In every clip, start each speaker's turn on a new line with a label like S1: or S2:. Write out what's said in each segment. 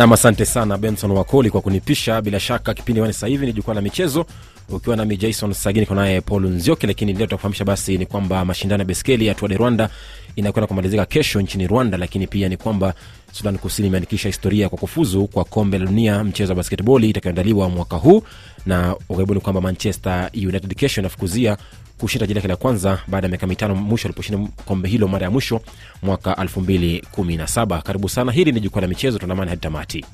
S1: nam asante sana benson wakoli kwa kunipisha. Bila shaka kipindi wani sasa hivi ni jukwaa la michezo. Ukiwa nami jason sagini naye paul nzioki lakini leo takufahamisha basi ni kwamba mashindano ya beskeli ya tuade rwanda inakwenda kumalizika kesho nchini rwanda lakini pia ni kwamba sudan kusini imeandikisha historia kwa kufuzu kwa kombe la dunia mchezo wa basketboli itakayoandaliwa mwaka huu na ughaibuni kwamba manchester united kesho inafukuzia kushinda taji lake la kwanza baada ya miaka mitano mwisho aliposhinda kombe hilo mara ya mwisho mwaka 217 karibu sana. Hili ni jukwaa la michezo tuandamani hadi tamati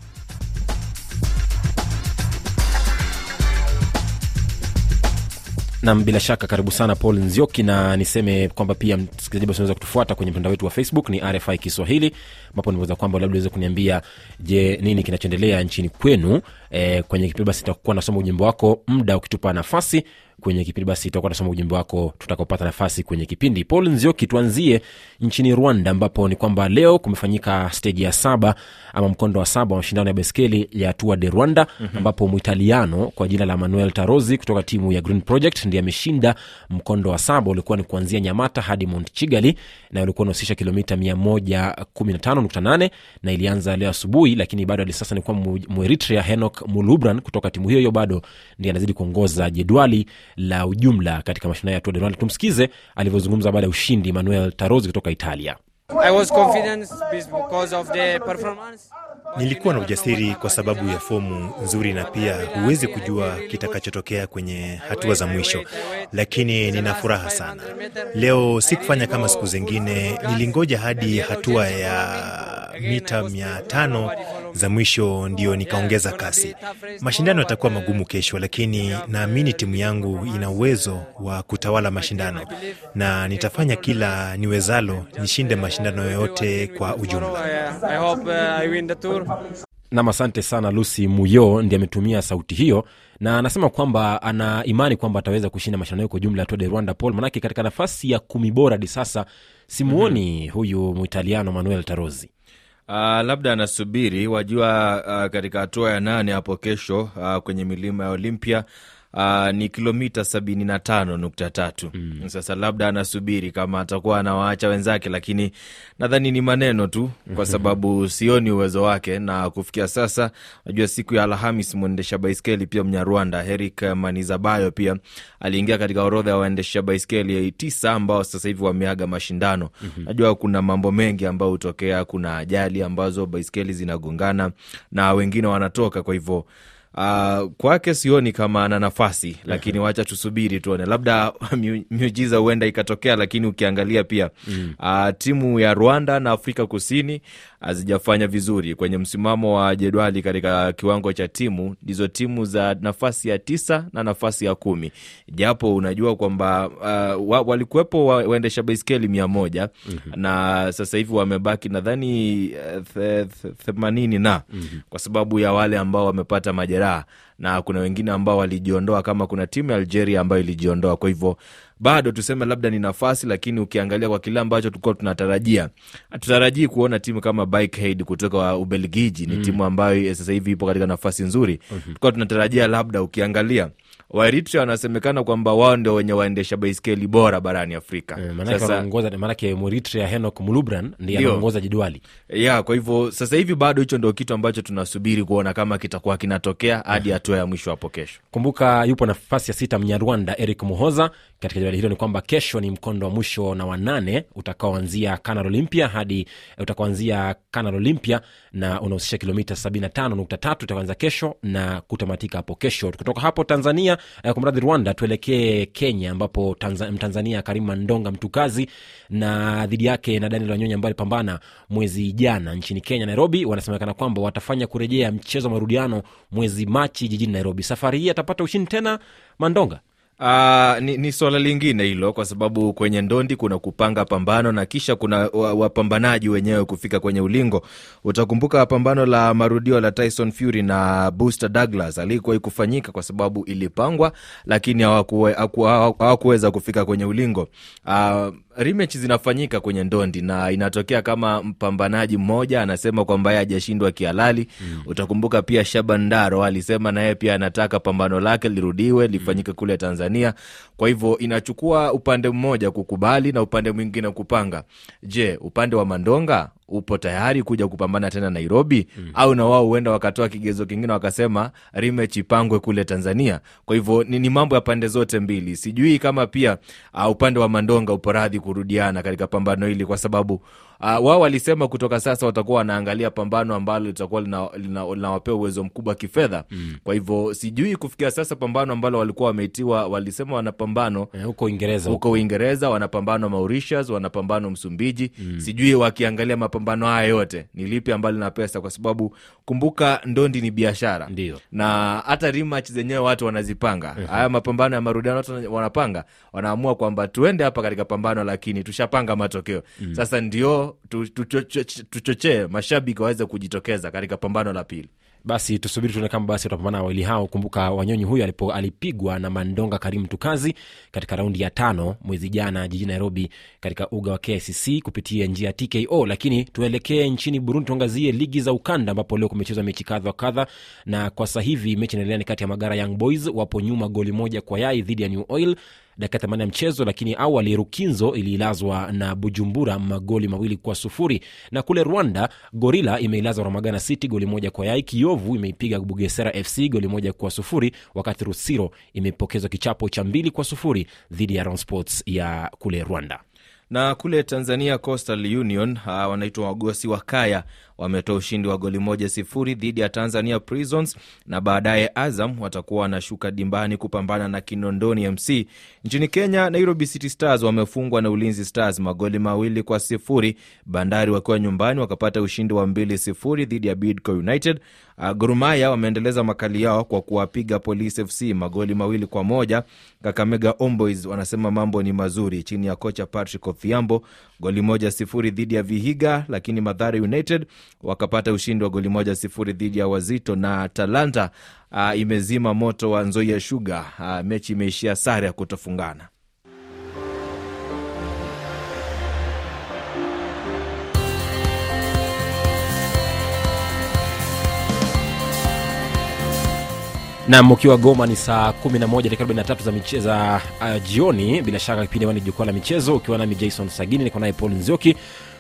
S1: nam bila shaka karibu sana paul nzioki na niseme kwamba pia msikilizaji basi unaweza kutufuata kwenye mtandao wetu wa facebook ni rfi kiswahili ambapo nimeweza kwamba labda uweze kuniambia je nini kinachoendelea nchini kwenu? E, kwenye kipindi basi itakuwa nasoma ujumbe wako muda ukitupa nafasi kwenye kipindi basi tutakuwa nasoma ujumbe wako tutakopata nafasi kwenye kipindi paul nzioki tuanzie nchini rwanda ambapo ni kwamba leo kumefanyika steji ya saba ama mkondo wa saba wa mashindano ya beskeli ya tua de rwanda mm-hmm. ambapo mwitaliano kwa jina la manuel tarozi kutoka timu ya green project ndiye ameshinda mkondo wa saba ulikuwa ni kuanzia nyamata hadi chigali na ulikuwa unahusisha kilomita 115.8 na ilianza leo asubuhi lakini bado hadi sasa ni kuwa mueritrea henok mulubran kutoka timu hiyo hiyo bado ndiye anazidi kuongoza jedwali la ujumla katika mashindano ya Tour de Rwanda. Tumsikize alivyozungumza baada ya ushindi Manuel Tarozi kutoka Italia.
S2: I was confident because of the performance.
S3: Nilikuwa na ujasiri kwa sababu ya fomu nzuri na pia huwezi kujua kitakachotokea kwenye hatua za mwisho, lakini nina furaha sana leo. Sikufanya kama siku zingine, nilingoja hadi hatua ya mita mia tano za mwisho ndio nikaongeza kasi. Mashindano yatakuwa magumu kesho, lakini naamini timu yangu ina uwezo wa kutawala mashindano na nitafanya kila niwezalo nishinde mashindano yoyote kwa ujumla.
S2: I hope uh, I win the tour.
S1: Nam, asante sana. Lucy Muyo ndiye ametumia sauti hiyo na anasema kwamba ana imani kwamba ataweza kushinda mashindano hayo kwa jumla ya Tour de Rwanda Paul, manake katika nafasi ya kumi bora hadi sasa simuoni mm-hmm. huyu Muitaliano Manuel Tarozi.
S4: Uh, labda anasubiri wajua, uh, katika hatua ya nane hapo kesho uh, kwenye milima ya Olympia Uh, ni kilomita sabini na tano nukta tatu mm. Sasa labda anasubiri kama atakuwa anawaacha wenzake, lakini nadhani ni maneno tu, kwa sababu sioni uwezo wake. Na kufikia sasa, najua siku ya Alhamis mwendesha baiskeli pia Mnyarwanda Herik Manizabayo pia aliingia katika orodha ya waendesha baiskeli tisa ambao sasa hivi wameaga mashindano. mm-hmm. Najua kuna mambo mengi ambayo hutokea, kuna ajali ambazo baiskeli zinagongana na wengine wanatoka, kwa hivyo Uh, kwake sioni kama ana nafasi lakini wacha tusubiri tuone, labda miujiza huenda ikatokea. Lakini ukiangalia pia mm. uh, timu ya Rwanda na Afrika Kusini hazijafanya vizuri kwenye msimamo wa jedwali katika kiwango cha timu. Ndizo timu za nafasi ya tisa na nafasi ya kumi, japo unajua kwamba uh, wa, walikuwepo wa, waendesha baiskeli mia moja mm-hmm. na sasa hivi wamebaki nadhani themanini na mm-hmm. kwa sababu ya wale ambao wamepata majeraha na kuna wengine ambao walijiondoa, kama kuna timu ya Algeria ambayo ilijiondoa. Kwa hivyo bado tuseme labda ni nafasi, lakini ukiangalia kwa kile ambacho tulikuwa tunatarajia, hatutarajii kuona timu kama Bikehead kutoka Ubelgiji. Ni mm. timu ambayo sasa hivi ipo katika nafasi nzuri mm-hmm. tulikuwa tunatarajia labda, ukiangalia Waeritrea wanasemekana kwamba wao ndio wenye waendesha baiskeli bora barani Afrika.
S1: E, maanake Mweritrea Henok Mulubran ndiye anaongoza jedwali
S4: ya. Kwa hivyo sasa hivi bado hicho ndio kitu ambacho tunasubiri kuona kama kitakuwa kinatokea hadi hatua ya mwisho hapo kesho.
S1: Kumbuka yupo nafasi ya sita Mnyarwanda Eric Muhoza katika jedwali hilo. Ni kwamba kesho ni mkondo wa mwisho na wanane utakaoanzia Canal Olympia hadi utakaoanzia Canal Olympia na unahusisha kilomita 75.3 utakaanza kesho na kutamatika hapo kesho. Kutoka hapo Tanzania eh, kwa mradhi Rwanda, tuelekee Kenya ambapo Tanzania, Mtanzania Karim Mandonga mtukazi na dhidi yake na Daniel Wanyonya ambaye alipambana mwezi jana nchini Kenya, Nairobi, wanasemekana kwamba watafanya kurejea mchezo wa marudiano mwezi Machi jijini Nairobi. Safari hii atapata ushindi tena Mandonga?
S4: Uh, ni, ni swala lingine hilo, kwa sababu kwenye ndondi kuna kupanga pambano na kisha kuna wapambanaji wenyewe kufika kwenye ulingo. Utakumbuka pambano la marudio la Tyson Fury na Buster Douglas alikuwa ikufanyika kwa sababu ilipangwa, lakini hawakuweza kufika kwenye ulingo. Uh, rematch zinafanyika kwenye ndondi na inatokea kama mpambanaji mmoja anasema kwamba yeye hajashindwa kihalali. mm. Utakumbuka pia Shaban Daro alisema naye pia anataka pambano lake lirudiwe lifanyike kule Tanzania. Kwa hivyo inachukua upande mmoja kukubali na upande mwingine kupanga. Je, upande wa Mandonga upo tayari kuja kupambana tena Nairobi mm. au na wao huenda wakatoa kigezo kingine wakasema rematch ipangwe kule Tanzania. Kwa hivyo ni, ni mambo ya pande zote mbili. Sijui kama pia uh, upande wa Mandonga upo radhi kurudiana katika pambano hili kwa sababu uh, wao walisema kutoka sasa watakuwa wanaangalia pambano ambalo litakuwa linawapea lina, lina uwezo mkubwa kifedha mm. kwa hivyo sijui kufikia sasa pambano ambalo walikuwa wameitiwa, walisema wana pambano
S1: Eh, huko Uingereza
S4: huko Uingereza, wana pambano Mauritius, wana pambano Msumbiji mm. sijui wakiangalia mapambano haya yote? Ni lipi ambalo lina pesa, kwa sababu kumbuka, ndondi ni biashara.
S1: Ndio.
S4: na hata rematch zenyewe watu wanazipanga. Haya mapambano ya marudiano watu wanapanga wanaamua kwamba tuende hapa katika pambano lakini tushapanga matokeo. Sasa ndio tu- tuchoche- tuchochee mashabiki waweze kujitokeza katika pambano la pili
S1: basi tusubiri tuone kama basi watapambana wawili hao. Kumbuka wanyonyi huyu alipo, alipigwa na mandonga karim tukazi katika raundi ya tano mwezi jana jijini nairobi katika uga wa kicc kupitia njia ya tko lakini tuelekee nchini burundi tuangazie ligi za ukanda ambapo leo kumechezwa mechi kadha wa kadha na kwa sasa mechi inaendelea ni kati ya magara young boys wapo nyuma goli moja kwa yai dhidi ya new oil dakika themanini ya mchezo lakini awali rukinzo iliilazwa na bujumbura magoli mawili kwa sufuri. Na kule rwanda gorila imeilazwa ramagana city goli moja kwa yai. Kiovu imeipiga bugesera fc goli moja kwa sufuri wakati rusiro imepokezwa kichapo cha mbili kwa sufuri dhidi ya sports ya kule rwanda.
S4: Na kule tanzania coastal union uh, wanaitwa wagosi wa kaya wametoa ushindi wa goli moja sifuri dhidi ya tanzania prisons na baadaye azam watakuwa wanashuka dimbani kupambana na kinondoni mc nchini kenya nairobi city stars wamefungwa na ulinzi stars magoli mawili kwa sifuri. Bandari wakiwa nyumbani wakapata ushindi wa mbili sifuri dhidi ya bidco united. Uh, gorumaya wameendeleza makali yao kwa kuwapiga police fc magoli mawili kwa moja. Kakamega omboys wanasema mambo ni mazuri. Chini ya kocha patrick Odhiambo, goli moja sifuri dhidi ya vihiga lakini Mathare united wakapata ushindi wa goli moja sifuri dhidi ya wazito. Na talanta uh, imezima moto wa nzoia shuga uh, mechi imeishia sare ya kutofungana.
S1: Nam ukiwa goma ni saa 11 dakika 43 za michezo uh, jioni. Bila shaka kipindi wani jukwaa la michezo. Ukiwa nami jason sagini niko naye paul nzioki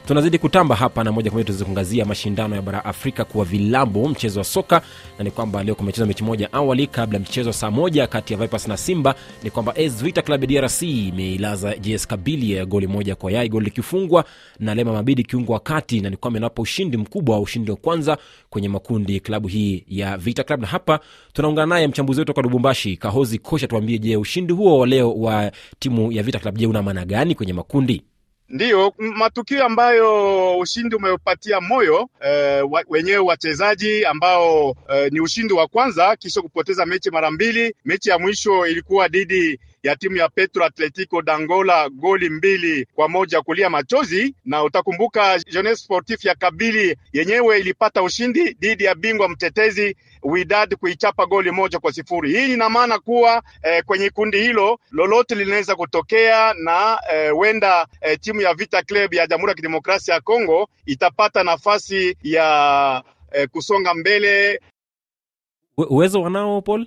S1: tunazidi kutamba hapa na moja kwa moja tuweze kuangazia mashindano ya bara afrika kuwa vilabu mchezo wa soka. Na ni kwamba leo kumechezwa mechi moja awali kabla mchezo saa moja kati ya vipers na simba. Ni kwamba vita club ya drc imeilaza js kabili ya goli moja kwa yai goli likifungwa na lema mabidi kiungo wa kati. Na ni kwamba inawapa ushindi mkubwa wa ushindi wa kwanza kwenye makundi klabu hii ya vita club. Na hapa tunaungana naye mchambuzi wetu kwa lubumbashi kahozi kosha tuambie je ushindi huo wa leo wa timu ya vita club je una maana gani kwenye makundi
S5: Ndiyo, matukio ambayo ushindi umepatia moyo e, wenyewe wachezaji ambao e, ni ushindi wa kwanza kisha kupoteza mechi mara mbili. Mechi ya mwisho ilikuwa dhidi ya timu ya Petro Atletico d'Angola goli mbili kwa moja kulia machozi, na utakumbuka Jeunesse Sportif ya Kabili yenyewe ilipata ushindi dhidi ya bingwa mtetezi Wydad kuichapa goli moja kwa sifuri. Hii ina maana kuwa eh, kwenye kundi hilo lolote linaweza kutokea na huenda eh, eh, timu ya Vita Club ya Jamhuri ya Kidemokrasia ya Kongo itapata nafasi ya eh, kusonga mbele.
S1: Uwezo wanao paul?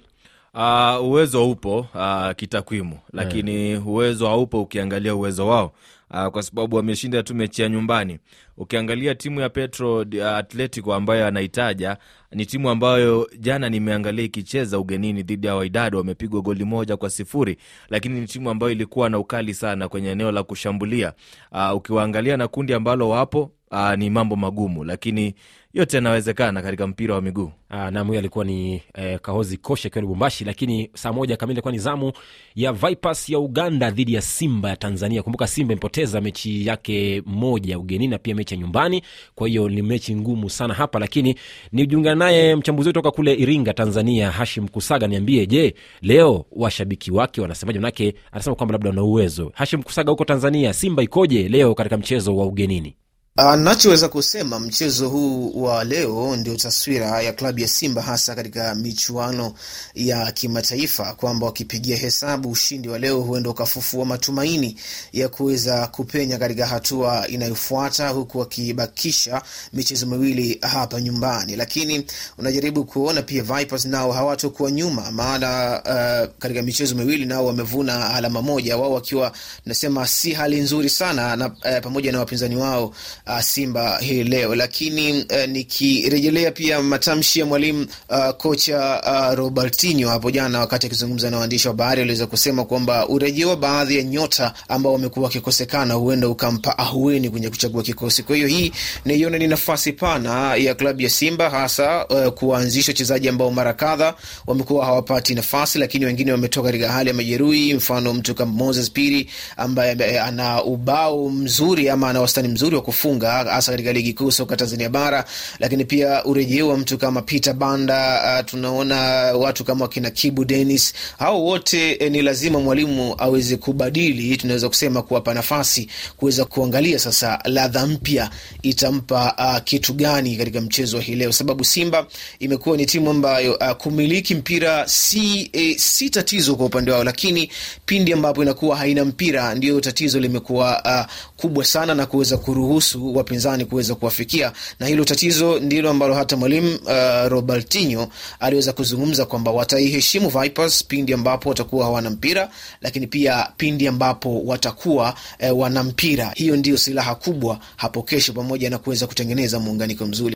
S4: Uh, uwezo upo uh, kitakwimu. Lakini uwezo haupo ukiangalia uwezo wao uh, kwa sababu wameshinda tu mechi ya nyumbani. Ukiangalia timu ya petro uh, atletico ambayo anaitaja ni timu ambayo jana nimeangalia ikicheza ugenini dhidi ya waidad wamepigwa goli moja kwa sifuri. Lakini ni timu ambayo ilikuwa na ukali sana kwenye eneo la kushambulia. Uh, ukiwaangalia na kundi ambalo wapo uh, ni mambo magumu lakini yote yanawezekana katika mpira wa miguu.
S1: Ah, nam huyo alikuwa ni eh, kahozi kosha akiwa lubumbashi lakini saa moja kamili ilikuwa ni zamu ya vipers ya uganda dhidi ya simba ya tanzania. Kumbuka simba imepoteza mechi yake moja ugenini na pia mechi ya nyumbani kwa hiyo ni mechi ngumu sana hapa lakini nijiungana naye mchambuzi wetu kule iringa tanzania hashim kusaga niambie je leo washabiki wake wanasemaje? Manake anasema kwamba labda wana uwezo. Hashim kusaga huko tanzania simba ikoje leo katika mchezo wa ugenini
S6: nachoweza kusema mchezo huu wa leo ndio taswira ya klabu ya Simba hasa katika michuano ya kimataifa, kwamba wakipigia hesabu ushindi wa leo huenda ukafufua matumaini ya kuweza kupenya katika hatua inayofuata, huku wakibakisha michezo miwili hapa nyumbani. Lakini unajaribu kuona pia Vipers nao hawatokuwa nyuma, maana uh, katika michezo miwili nao wamevuna alama moja, wao wakiwa nasema si hali nzuri sana na, uh, pamoja na wapinzani wao uh, Simba hii leo. Lakini uh, nikirejelea pia matamshi ya mwalimu uh, kocha uh, Robertinho hapo jana, wakati akizungumza na waandishi wa habari, aliweza kusema kwamba urejeo wa baadhi ya nyota ambao wamekuwa wakikosekana huenda ukampa ahueni kwenye kuchagua kikosi. Kwa hiyo hii naiona ni nafasi pana ya klabu ya Simba hasa uh, kuwaanzisha wachezaji ambao mara kadha wamekuwa hawapati nafasi, lakini wengine wametoka katika hali ya majeruhi. Mfano mtu kama Moses Piri ambaye ana ubao mzuri ama ana wastani mzuri wa kufunga hasa katika ligi kuu soka Tanzania bara, lakini pia urejeo wa mtu kama Peter Banda. Uh, tunaona watu kama wakina Kibu Dennis, hao wote eh, ni lazima mwalimu aweze kubadili, tunaweza kusema kuwapa nafasi kuweza kuangalia sasa ladha mpya itampa uh, kitu gani katika mchezo wa hii leo, sababu Simba imekuwa ni timu ambayo uh, kumiliki mpira si, eh, si tatizo kwa upande wao, lakini pindi ambapo inakuwa haina mpira ndio tatizo limekuwa uh, kubwa sana na kuweza kuruhusu wapinzani kuweza kuwafikia, na hilo tatizo ndilo ambalo hata mwalimu uh, Robertinho aliweza kuzungumza kwamba wataiheshimu Vipers pindi ambapo watakuwa hawana mpira, lakini pia pindi ambapo watakuwa eh, wana mpira. Hiyo ndio silaha kubwa hapo kesho, pamoja na kuweza kutengeneza muunganiko mzuri.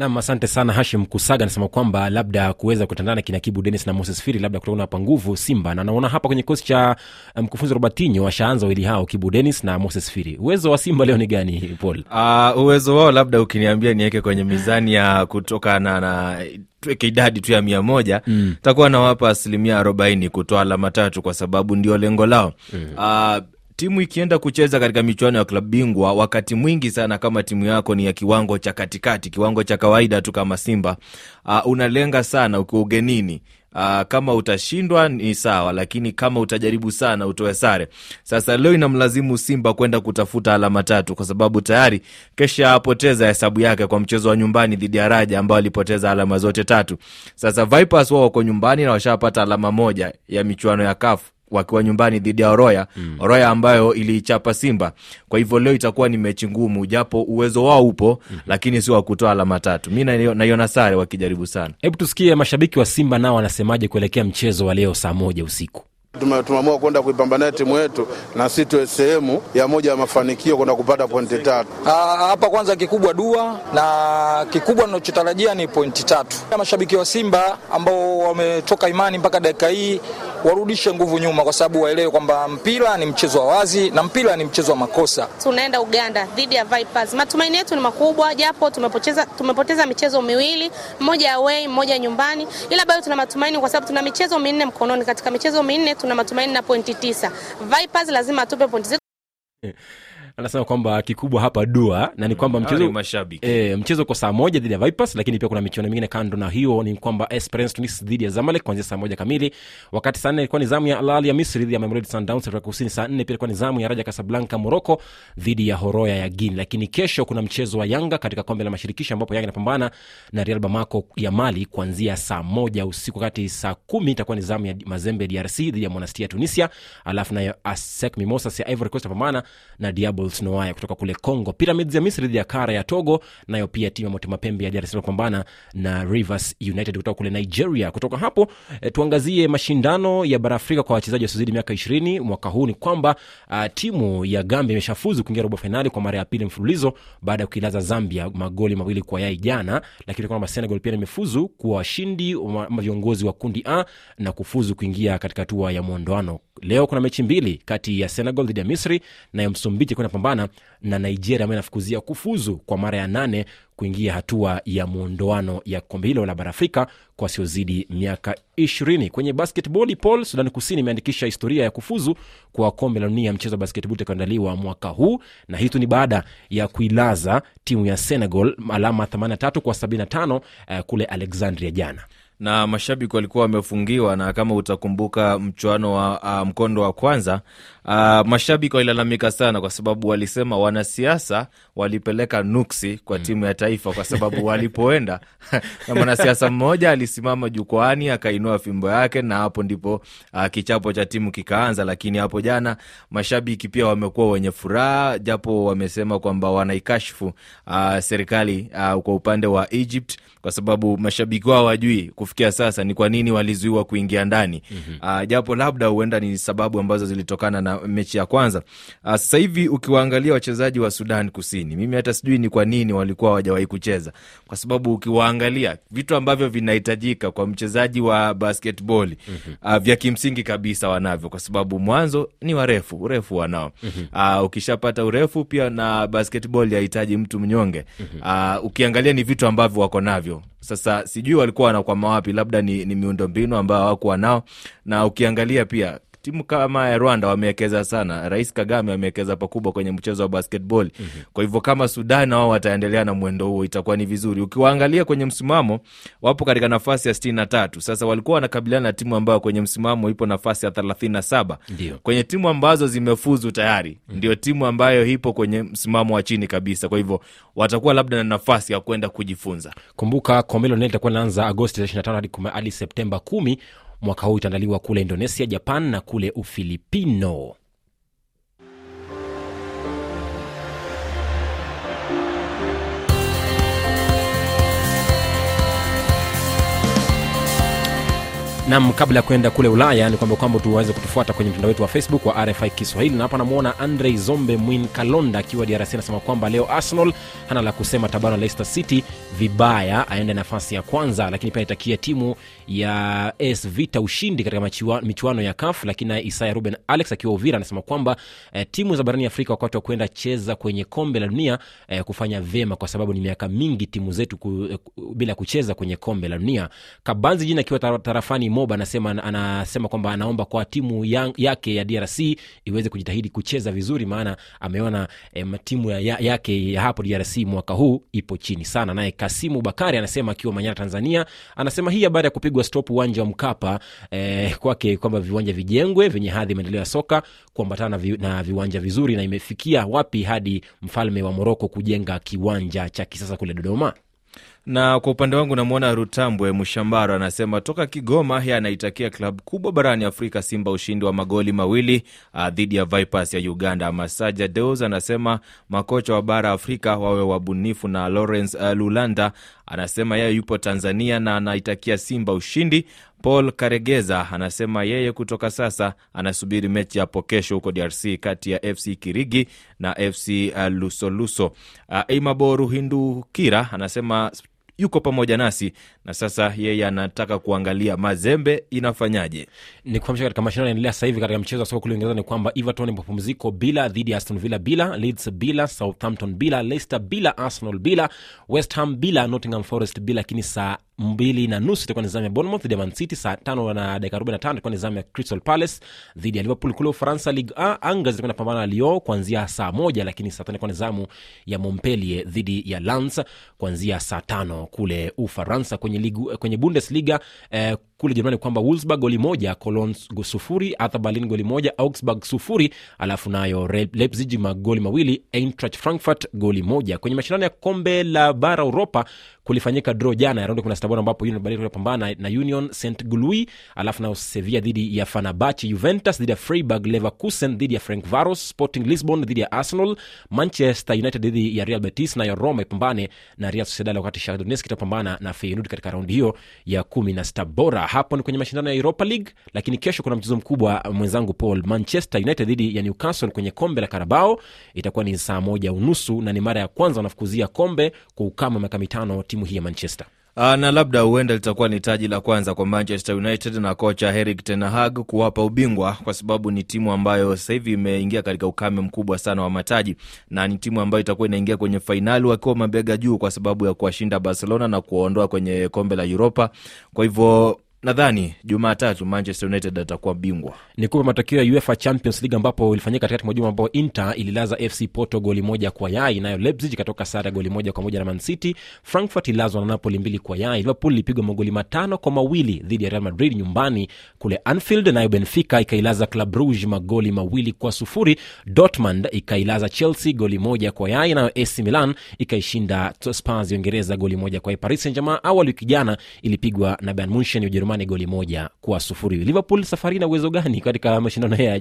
S1: Nam asante sana hashim kusaga anasema kwamba labda kuweza kutandana kina kibu denis na moses firi labda kutaona hapa nguvu simba na naona hapa kwenye kikosi cha mkufunzi robertinho washaanza wawili hao kibu denis na moses firi uwezo wa simba leo ni gani paul
S4: Uh, uwezo wao labda ukiniambia niweke kwenye mizani ya kutokana na tuweke idadi tu ya mia moja mm. takuwa nawapa asilimia arobaini kutoa alama tatu kwa sababu ndio lengo lao mm. uh, timu ikienda kucheza katika michuano ya klabu bingwa wakati mwingi sana kama timu yako ni ya kiwango cha katikati kiwango cha kawaida tu kama simba uh, unalenga sana ukiwa ugenini. Uh, kama utashindwa ni sawa lakini kama utajaribu sana utoe sare. Sasa leo inamlazimu simba kwenda kutafuta alama tatu kwa sababu tayari kesha apoteza hesabu yake kwa mchezo wa nyumbani dhidi ya raja ambao alipoteza alama zote tatu. Sasa vipers wao wako nyumbani na washapata alama moja ya michuano ya kafu wakiwa nyumbani dhidi ya oroya mm. oroya ambayo iliichapa simba kwa hivyo leo itakuwa ni mechi ngumu japo uwezo wao upo mm. lakini sio wa kutoa alama tatu mi naio- naiona sare wakijaribu sana
S1: hebu tusikie mashabiki wa simba nao wanasemaje kuelekea mchezo wa leo saa moja usiku
S7: Tume- tumeamua kwenda kuipambania timu yetu na si tuwe sehemu ya moja ya mafanikio kwenda kupata pointi tatu.
S8: Ah, hapa kwanza kikubwa dua na kikubwa ninachotarajia ni pointi tatu. Mashabiki wa Simba ambao wametoka imani mpaka dakika hii warudishe nguvu nyuma, kwa sababu waelewe kwamba mpira ni mchezo wa wazi na mpira ni mchezo wa makosa.
S9: tunaenda Uganda dhidi ya Vipers. Matumaini yetu ni makubwa, japo tumepoteza, tumepoteza michezo miwili, mmoja away, mmoja nyumbani, ila bado tuna matumaini kwa sababu tuna michezo minne mkononi. Katika michezo minne tuna matumaini na pointi tisa. Vipers lazima atupe pointi zetu.
S1: Anasema kwamba kikubwa hapa dua na ni kwamba mchezo. E, mchezo uko saa moja dhidi ya vipers lakini pia kuna michuano mingine kando na hiyo ni kwamba esperance tunis dhidi ya zamalek kuanzia saa moja kamili wakati saa nne ilikuwa ni zamu ya alali ya misri dhidi ya mamelodi sundowns afrika kusini saa nne pia ilikuwa ni zamu ya raja casablanca morocco dhidi ya horoya ya guini lakini kesho kuna mchezo wa yanga katika kombe la mashirikisho ambapo yanga inapambana na real bamako ya mali kuanzia saa moja usiku wakati saa kumi itakuwa ni zamu ya mazembe drc dhidi ya monastia tunisia alafu nayo asec mimosas ya ivory coast inapambana na diables noaya kutoka kule congo. Pyramids ya misri dhidi ya kara ya togo nayo pia timu ya motema pembe ya drc kupambana na rivers united kutoka kule nigeria. Kutoka hapo eh, tuangazie mashindano ya bara afrika kwa wachezaji wasiozidi miaka ishirini. Mwaka huu ni kwamba uh, timu ya gambia imeshafuzu kuingia robo fainali kwa mara ya pili mfululizo baada ya kuilaza zambia magoli mawili kwa yai jana. Lakini kwamba senegal pia imefuzu kuwa washindi viongozi wa kundi a na kufuzu kuingia katika hatua ya mwondoano. Leo kuna mechi mbili kati ya senegal dhidi ya misri nayo msumbiji kuwa inapambana na nigeria ambayo inafukuzia kufuzu kwa mara ya nane kuingia hatua ya mwondoano ya kombe hilo la bara afrika kwa wasiozidi miaka ishirini. Kwenye basketball paul sudani kusini imeandikisha historia ya kufuzu kwa kombe la dunia mchezo wa basketball utakaoandaliwa mwaka huu na hii tu ni baada ya kuilaza timu ya senegal alama 83 kwa 75 uh, kule alexandria jana
S4: na mashabiki walikuwa wamefungiwa na kama utakumbuka mchuano wa uh, mkondo wa kwanza uh, mashabiki walilalamika sana kwa sababu walisema wanasiasa walipeleka nuksi kwa mm. timu ya taifa kwa sababu walipoenda na mwanasiasa mmoja alisimama jukwani akainua fimbo yake na hapo ndipo uh, kichapo cha timu kikaanza lakini hapo jana mashabiki pia wamekuwa wenye furaha japo wamesema kwamba wanaikashfu uh, serikali uh, kwa upande wa egypt kwa sababu mashabiki wao wajui kufikia sasa ni kwa nini walizuiwa kuingia ndani mm-hmm. uh, japo labda huenda ni sababu ambazo zilitokana na mechi ya kwanza uh, sasa hivi ukiwaangalia wachezaji wa sudan kusini mimi hata sijui ni kwa nini walikuwa hawajawahi kucheza kwa sababu ukiwaangalia vitu ambavyo vinahitajika kwa mchezaji wa basketball mm-hmm. uh, vya kimsingi kabisa wanavyo kwa sababu mwanzo ni warefu urefu wanao mm-hmm. uh, ukishapata urefu pia na basketball yahitaji mtu mnyonge mm-hmm. uh, ukiangalia ni vitu ambavyo wako navyo sasa sijui walikuwa wanakwama wapi labda ni, ni miundo mbinu ambao hawakuwa nao. Na ukiangalia pia timu kama ya rwanda wamewekeza sana. Rais kagame amewekeza pakubwa kwenye mchezo wa basketball. Mm-hmm. kwa hivyo kama sudan nao wataendelea na mwendo huo itakuwa ni vizuri. Ukiwaangalia kwenye msimamo wapo katika nafasi ya sitini na tatu. Sasa walikuwa wanakabiliana na timu ambayo kwenye msimamo ipo nafasi ya thelathini na saba.
S1: Ndiyo.
S4: kwenye timu ambazo zimefuzu tayari mm. ndio timu ambayo ipo kwenye msimamo wa chini kabisa. Kwa hivyo watakuwa labda na nafasi ya kwenda kujifunza.
S1: Kumbuka kombe la itakuwa linaanza agosti 25 hadi, hadi septemba 1 mwaka huu itaandaliwa kule indonesia japan na kule ufilipino nam kabla ya kuenda kule ulaya ni kwamba kwamba tuweze kutufuata kwenye mtandao wetu wa facebook wa rfi kiswahili na hapa namwona andrei zombe mwin kalonda akiwa drc anasema kwamba leo arsenal hana la kusema tabano leicester city vibaya aende nafasi ya kwanza lakini pia itakia timu ya s vita ushindi katika michuano ya kaf lakini naye isaya ruben alex akiwa uvira anasema kwamba eh, timu za barani afrika wakati wa kuenda cheza kwenye kombe la dunia eh, kufanya vyema kwa sababu ni miaka mingi timu zetu ku, eh, bila kucheza kwenye kombe la dunia. Kabanzi jini akiwa tarafani moba anasema anasema kwamba anaomba kwa timu yang, yake ya drc iweze kujitahidi kucheza vizuri maana ameona eh, timu ya, ya, yake ya hapo drc mwaka huu ipo chini sana. Naye kasimu bakari anasema akiwa manyara tanzania anasema hii habari ya kupigwa stop uwanja wa mkapa eh, kwake kwamba viwanja vijengwe vyenye hadhi maendeleo ya soka kuambatana vi, na viwanja vizuri na imefikia wapi hadi mfalme wa moroko kujenga kiwanja cha kisasa kule dodoma
S4: na kwa upande wangu namwona rutambwe mshambaro anasema toka kigoma ye anaitakia klabu kubwa barani afrika simba ushindi wa magoli mawili uh, dhidi ya vipers ya uganda. Masaja deus anasema makocha wa bara afrika wawe wabunifu na lawrence uh, lulanda anasema yeye yupo tanzania na anaitakia simba ushindi paul karegeza anasema yeye kutoka sasa anasubiri mechi hapo kesho huko drc kati ya fc kirigi na fc lusoluso. Eimabo ruhindukira anasema yuko pamoja nasi na sasa yeye anataka kuangalia mazembe inafanyaje.
S1: Ni kufahamisha katika mashindano yanaendelea sasa hivi katika mchezo wa soka kule uingereza ni kwamba everton mapumziko bila dhidi ya aston villa bila leeds bila southampton bila leicester bila arsenal bila west ham bila nottingham forest bila lakini saa mbili na nusu itakuwa ni zamu ya bournemouth dhidi ya man city saa tano na dakika arobaini na tano itakuwa ni zamu ya crystal palace dhidi ya liverpool kule ufaransa. Ligue a anga zitakuwa inapambana na lyon kuanzia saa moja lakini saa tano itakuwa ni zamu ya montpellier dhidi ya Lens kuanzia saa tano kule ufaransa. Kwenye, ligu, kwenye bundesliga eh, kule jerumani kwamba wolfsburg goli moja colon sufuri arthur berlin goli moja augsburg sufuri alafu nayo leipzig magoli mawili eintracht frankfurt goli moja. Kwenye mashindano ya kombe la bara uropa kulifanyika draw jana ya raundi kumi na sita bora ambapo Union Berlin kulipambana na union st gului alafu nayo sevilla dhidi ya fanabachi juventus dhidi ya freiburg leverkusen dhidi ya frank varos sporting lisbon dhidi ya arsenal manchester united dhidi ya real betis nayo roma ipambane na real sociedad wakati shakhtar donetsk itapambana na feyenoord katika raundi hiyo ya kumi na sita bora. Hapo ni kwenye mashindano ya europa league lakini kesho kuna mchezo mkubwa mwenzangu paul. Manchester united dhidi ya newcastle kwenye kombe la karabao itakuwa ni saa moja unusu na ni mara ya kwanza wanafukuzia kombe kwa ukame miaka mitano timu hii ya manchester?
S4: Uh, na labda huenda litakuwa ni taji la kwanza kwa manchester united na kocha Erik ten Hag kuwapa ubingwa kwa sababu ni timu ambayo sasa hivi imeingia katika ukame mkubwa sana wa mataji na ni timu ambayo itakuwa inaingia kwenye fainali wakiwa mabega juu kwa sababu ya kuwashinda barcelona na kuwaondoa kwenye kombe la uropa kwa hivyo nadhani jumatatu manchester united atakuwa bingwa.
S1: Nikupe matokeo ya uefa champions league ambapo ilifanyika katikati mwa juma ambao inter ililaza fc porto goli moja kwa yai nayo leipzig ikatoka sare goli moja kwa moja na man city. Frankfurt ilazwa na napoli mbili kwa yai. Liverpool ilipigwa magoli matano kwa mawili dhidi ya real madrid nyumbani kule anfield nayo benfica ikailaza club rouge magoli mawili kwa sufuri. Dortmund ikailaza chelsea goli moja kwa yai nayo ac milan ikaishinda spurs ya uingereza goli moja kwa yai. Paris saint germain awali wiki jana ilipigwa na bayern munchen ujerumani ujerumani goli moja kwa sufuri liverpool safari na uwezo gani katika mashindano ya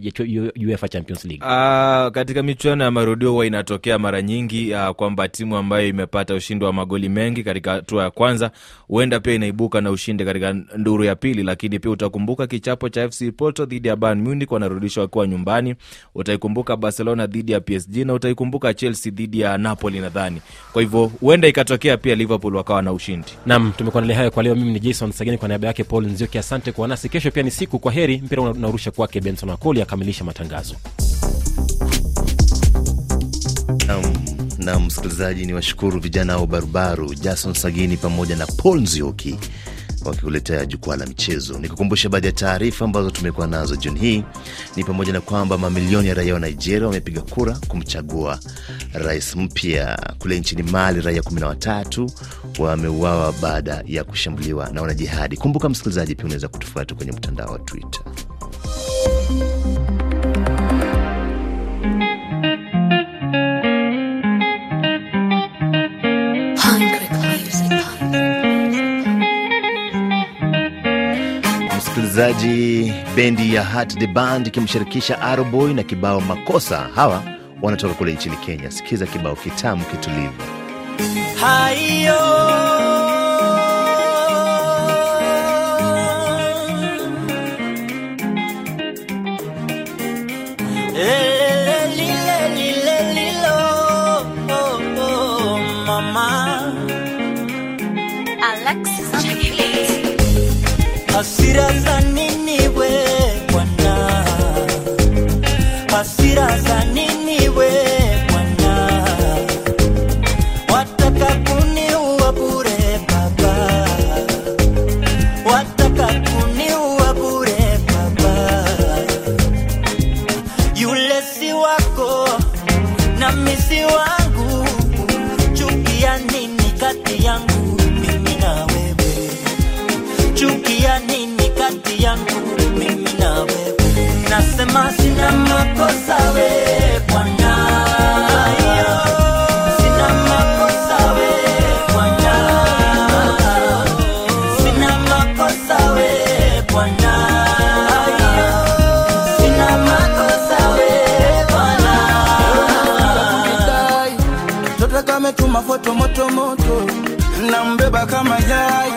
S1: uefa champions league
S4: Uh, katika michuano ya marudio huwa inatokea mara nyingi uh, kwamba timu ambayo imepata ushindi wa magoli mengi katika hatua ya kwanza huenda pia inaibuka na ushindi katika nduru ya pili, lakini pia utakumbuka kichapo cha FC Porto dhidi ya Bayern Munich wanarudishwa wakiwa nyumbani. Utaikumbuka Barcelona dhidi ya PSG na utaikumbuka Chelsea dhidi ya Napoli nadhani. Kwa hivyo huenda ikatokea pia Liverpool wakawa na ushindi.
S1: nam tumekuandalia hayo kwa leo mimi ni jason sageni kwa niaba yake paul nzioki. Asante kwa nasi. Kesho pia ni siku. Kwa heri. Mpira una- unaurusha kwake benson akoli akamilisha matangazo.
S10: Na msikilizaji ni washukuru vijana wa barubaru jason sagini pamoja na paul nzioki wakikuletea jukwaa la michezo. Nikukumbusha baadhi ya taarifa ambazo tumekuwa nazo jioni hii. Ni pamoja na kwamba mamilioni ya raia wa nigeria wamepiga kura kumchagua rais mpya. Kule nchini mali raia 13 wameuawa baada ya kushambuliwa na wanajihadi. Kumbuka msikilizaji pia unaweza kutufuata kwenye mtandao wa twitter msikilizaji bendi ya Heart the band ikimshirikisha Arboy na kibao makosa. Hawa wanatoka kule nchini kenya. Sikiza kibao kitamu kitulivu.
S11: Hayo. Oh, mama. Hasira za hasira
S12: Mtoto kametuma foto moto moto, nambeba kama yai.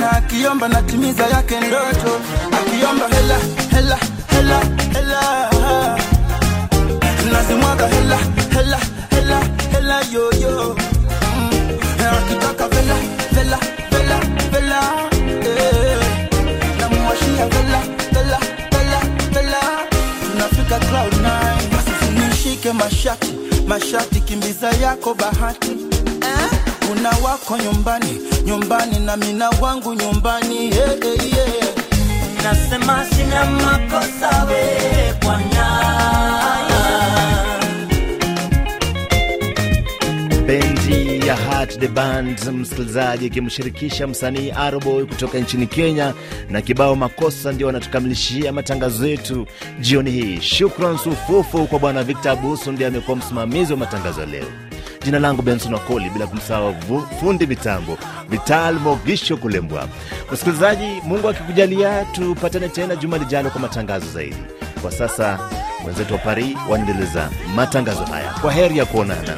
S12: Na akiomba natimiza yake ndoto, akiomba hela hela hela hela, nazimwaga hela hela hela hela yoyo, mashati mashati, kimbiza yako bahati eh? Una wako nyumbani nyumbani na mina wangu nyumbani yeah, yeah.
S11: nasema sina makosa we bwana
S10: bendi ya Heart the band msikilizaji ikimshirikisha msanii Arboy kutoka nchini kenya. Na kibao makosa ndio wanatukamilishia matangazo yetu jioni hii. Shukran sufufu kwa bwana victor abusu ndiye amekuwa msimamizi wa matangazo ya leo. Jina langu benson wakoli bila kumsahau fundi mitambo vital mogisho kulembwa msikilizaji mungu akikujalia tupatane tena juma lijalo kwa matangazo zaidi. Kwa sasa wenzetu wa paris wanaendeleza matangazo haya. Kwa heri ya kuonana